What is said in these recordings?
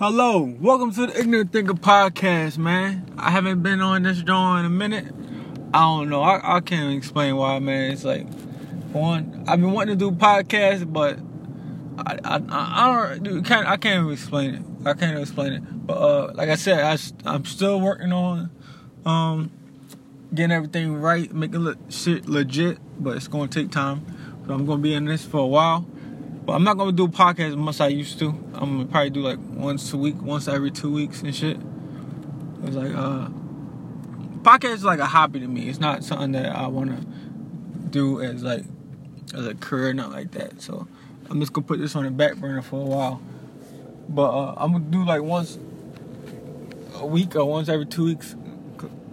Hello, welcome to the Ignorant Thinker podcast, man. I haven't been on this joint in a minute. I don't know. I, I can't explain why, man. It's like one. I've been wanting to do podcasts, but I I, I don't dude, can't I can't even explain it. I can't explain it. But uh, like I said, I, I'm still working on um getting everything right, making shit legit. But it's gonna take time. So I'm gonna be in this for a while. But I'm not gonna do podcasts as much as I used to. I'm gonna probably do like once a week, once every two weeks and shit. It's like uh podcast is like a hobby to me. It's not something that I wanna do as like as a career, not like that. So I'm just gonna put this on the back burner for a while. But uh, I'm gonna do like once a week or once every two weeks.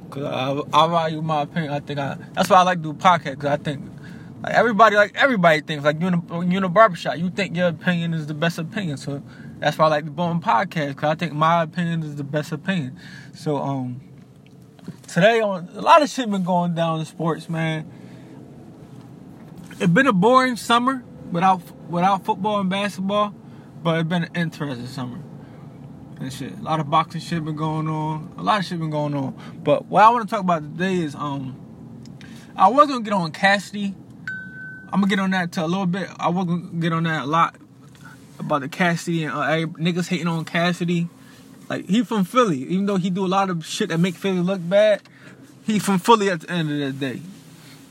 Cause I, I value my opinion. I think I that's why I like to do podcasts. Cause I think like everybody, like everybody thinks, like you in a, you in a barbershop, you think your opinion is the best opinion. So that's why I like the go podcast cause I think my opinion is the best opinion. So um, today on a lot of shit been going down in sports, man. It's been a boring summer without without football and basketball, but it's been an interesting summer and shit. A lot of boxing shit been going on. A lot of shit been going on. But what I want to talk about today is um, I was gonna get on Cassidy I'm gonna get on that to a little bit. I was gonna get on that a lot about the Cassidy and uh, niggas hating on Cassidy. Like he from Philly, even though he do a lot of shit that make Philly look bad. He from Philly at the end of the day.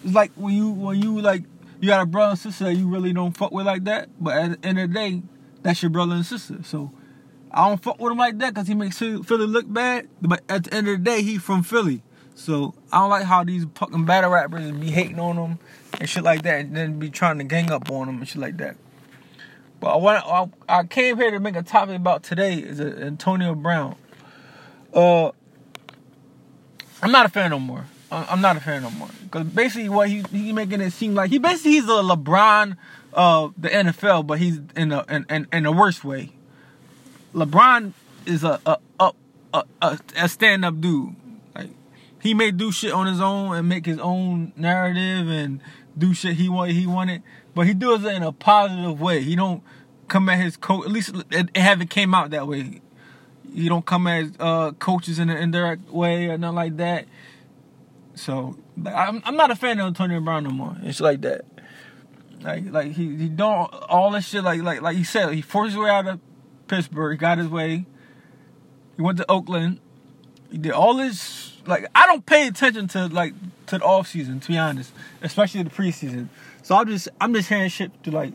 It's like when you when you like you got a brother and sister you really don't fuck with like that, but at the end of the day, that's your brother and sister. So I don't fuck with him like that because he makes Philly look bad. But at the end of the day, he from Philly. So I don't like how these fucking battle rappers be hating on him and shit like that, and then be trying to gang up on them and shit like that. But I want I, I came here to make a topic about today is Antonio Brown. Uh, I'm not a fan no more. I'm not a fan no more because basically what he he making it seem like he basically he's a LeBron of the NFL, but he's in a in, in, in a worse way. LeBron is a a a, a, a stand up dude Like he may do shit on his own and make his own narrative and do shit he wanted he wanted, but he does it in a positive way. He don't come at his coach. At least it, it haven't came out that way. He don't come at uh, coaches in an indirect way or nothing like that. So I'm I'm not a fan of Antonio Brown no more. It's like that. Like like he he don't all this shit like like like he said he forced his way out of Pittsburgh. Got his way. He went to Oakland. He did all this like I don't pay attention to like to the off season to be honest, especially the preseason. So I'm just I'm just hearing shit to like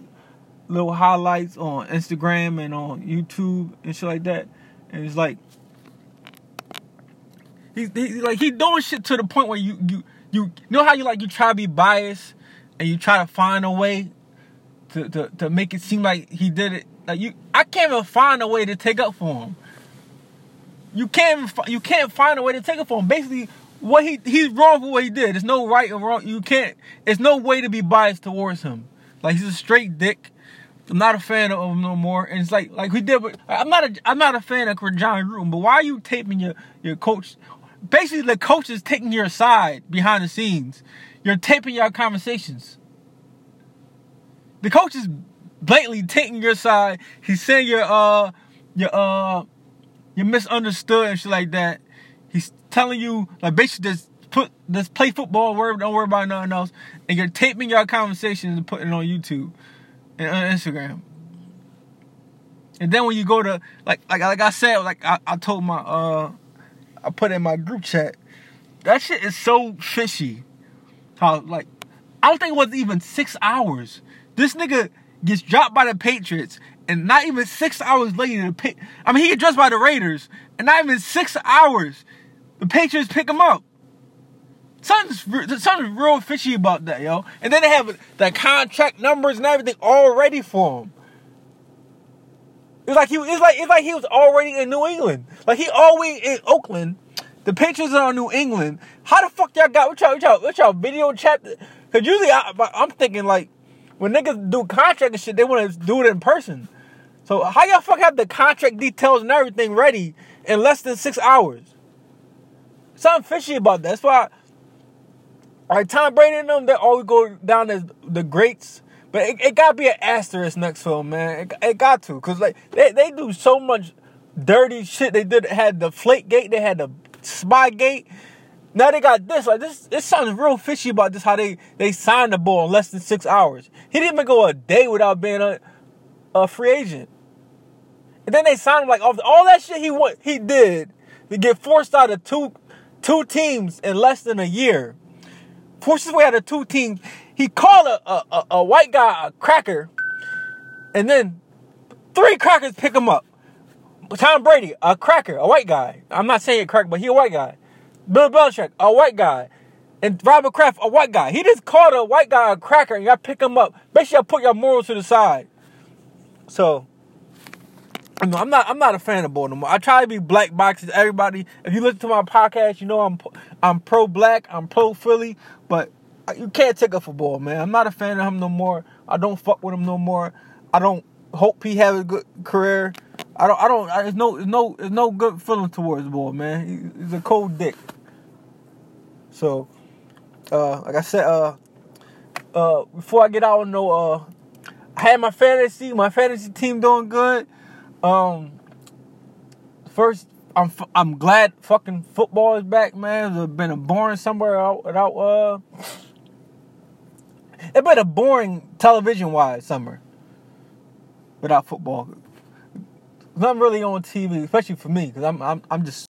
little highlights on Instagram and on YouTube and shit like that, and it's like he's he, like he doing shit to the point where you you you know how you like you try to be biased and you try to find a way to to to make it seem like he did it? Like you I can't even find a way to take up for him you can't you can't find a way to take it from him. Basically, what he he's wrong for what he did. There's no right or wrong. You can't. There's no way to be biased towards him. Like he's a straight dick. I'm not a fan of him no more. And it's like like we did. But I'm not a I'm not a fan of Jon Gruden. But why are you taping your your coach? Basically, the coach is taking your side behind the scenes. You're taping your conversations. The coach is blatantly taking your side. He's saying your uh your uh you're misunderstood and shit like that. He's telling you like basically just put just play football, worry, don't worry about nothing else. And you're taping your conversations and putting it on YouTube and on Instagram. And then when you go to like like like I said, like I, I told my uh I put in my group chat, that shit is so fishy. How like I don't think it was even six hours. This nigga gets dropped by the Patriots and not even six hours later, I mean, he gets dressed by the Raiders, and not even six hours, the Patriots pick him up. Something's, something's real fishy about that, yo. And then they have the contract numbers and everything all ready for him. It's like he it's like it's like he was already in New England. Like he always in Oakland. The Patriots are in New England. How the fuck y'all got what y'all what y'all, what y'all video chat? Cause usually I, I'm thinking like when niggas do contract and shit, they want to do it in person. So how y'all fuck have the contract details and everything ready in less than six hours? Something fishy about that. That's why. Right, Tom Brady and them, they always go down as the greats. But it, it gotta be an asterisk next film, man. It, it got to, cause like they, they do so much dirty shit they did. Had the flake gate, they had the spy gate. Now they got this. Like this, this sounds real fishy about this. How they they signed the ball in less than six hours. He didn't even go a day without being a, a free agent. And then they signed him like all, all that shit he want he did to get forced out of two two teams in less than a year. Forced his way out of two teams. He called a, a, a white guy a cracker, and then three crackers pick him up. Tom Brady, a cracker, a white guy. I'm not saying it cracker, but he a white guy. Bill Belichick, a white guy. And Robert Kraft, a white guy. He just called a white guy a cracker and y'all pick him up. Basically, y'all put your morals to the side. So, I'm not I'm not a fan of Baltimore. I try to be black boxes. Everybody, if you listen to my podcast, you know I'm I'm pro black, I'm pro Philly, but you can't take up for ball, man. I'm not a fan of him no more. I don't fuck with him no more. I don't hope he have a good career. I don't I don't there's no there's no there's no good feeling towards ball, man. He, he's a cold dick. So, uh, like I said, uh, uh, before I get out, no, uh, I had my fantasy, my fantasy team doing good. Um, first, I'm I'm glad fucking football is back, man. It's been a boring somewhere out without uh. It's been a boring television wise summer without football. Not really on TV, especially for me, because I'm I'm I'm just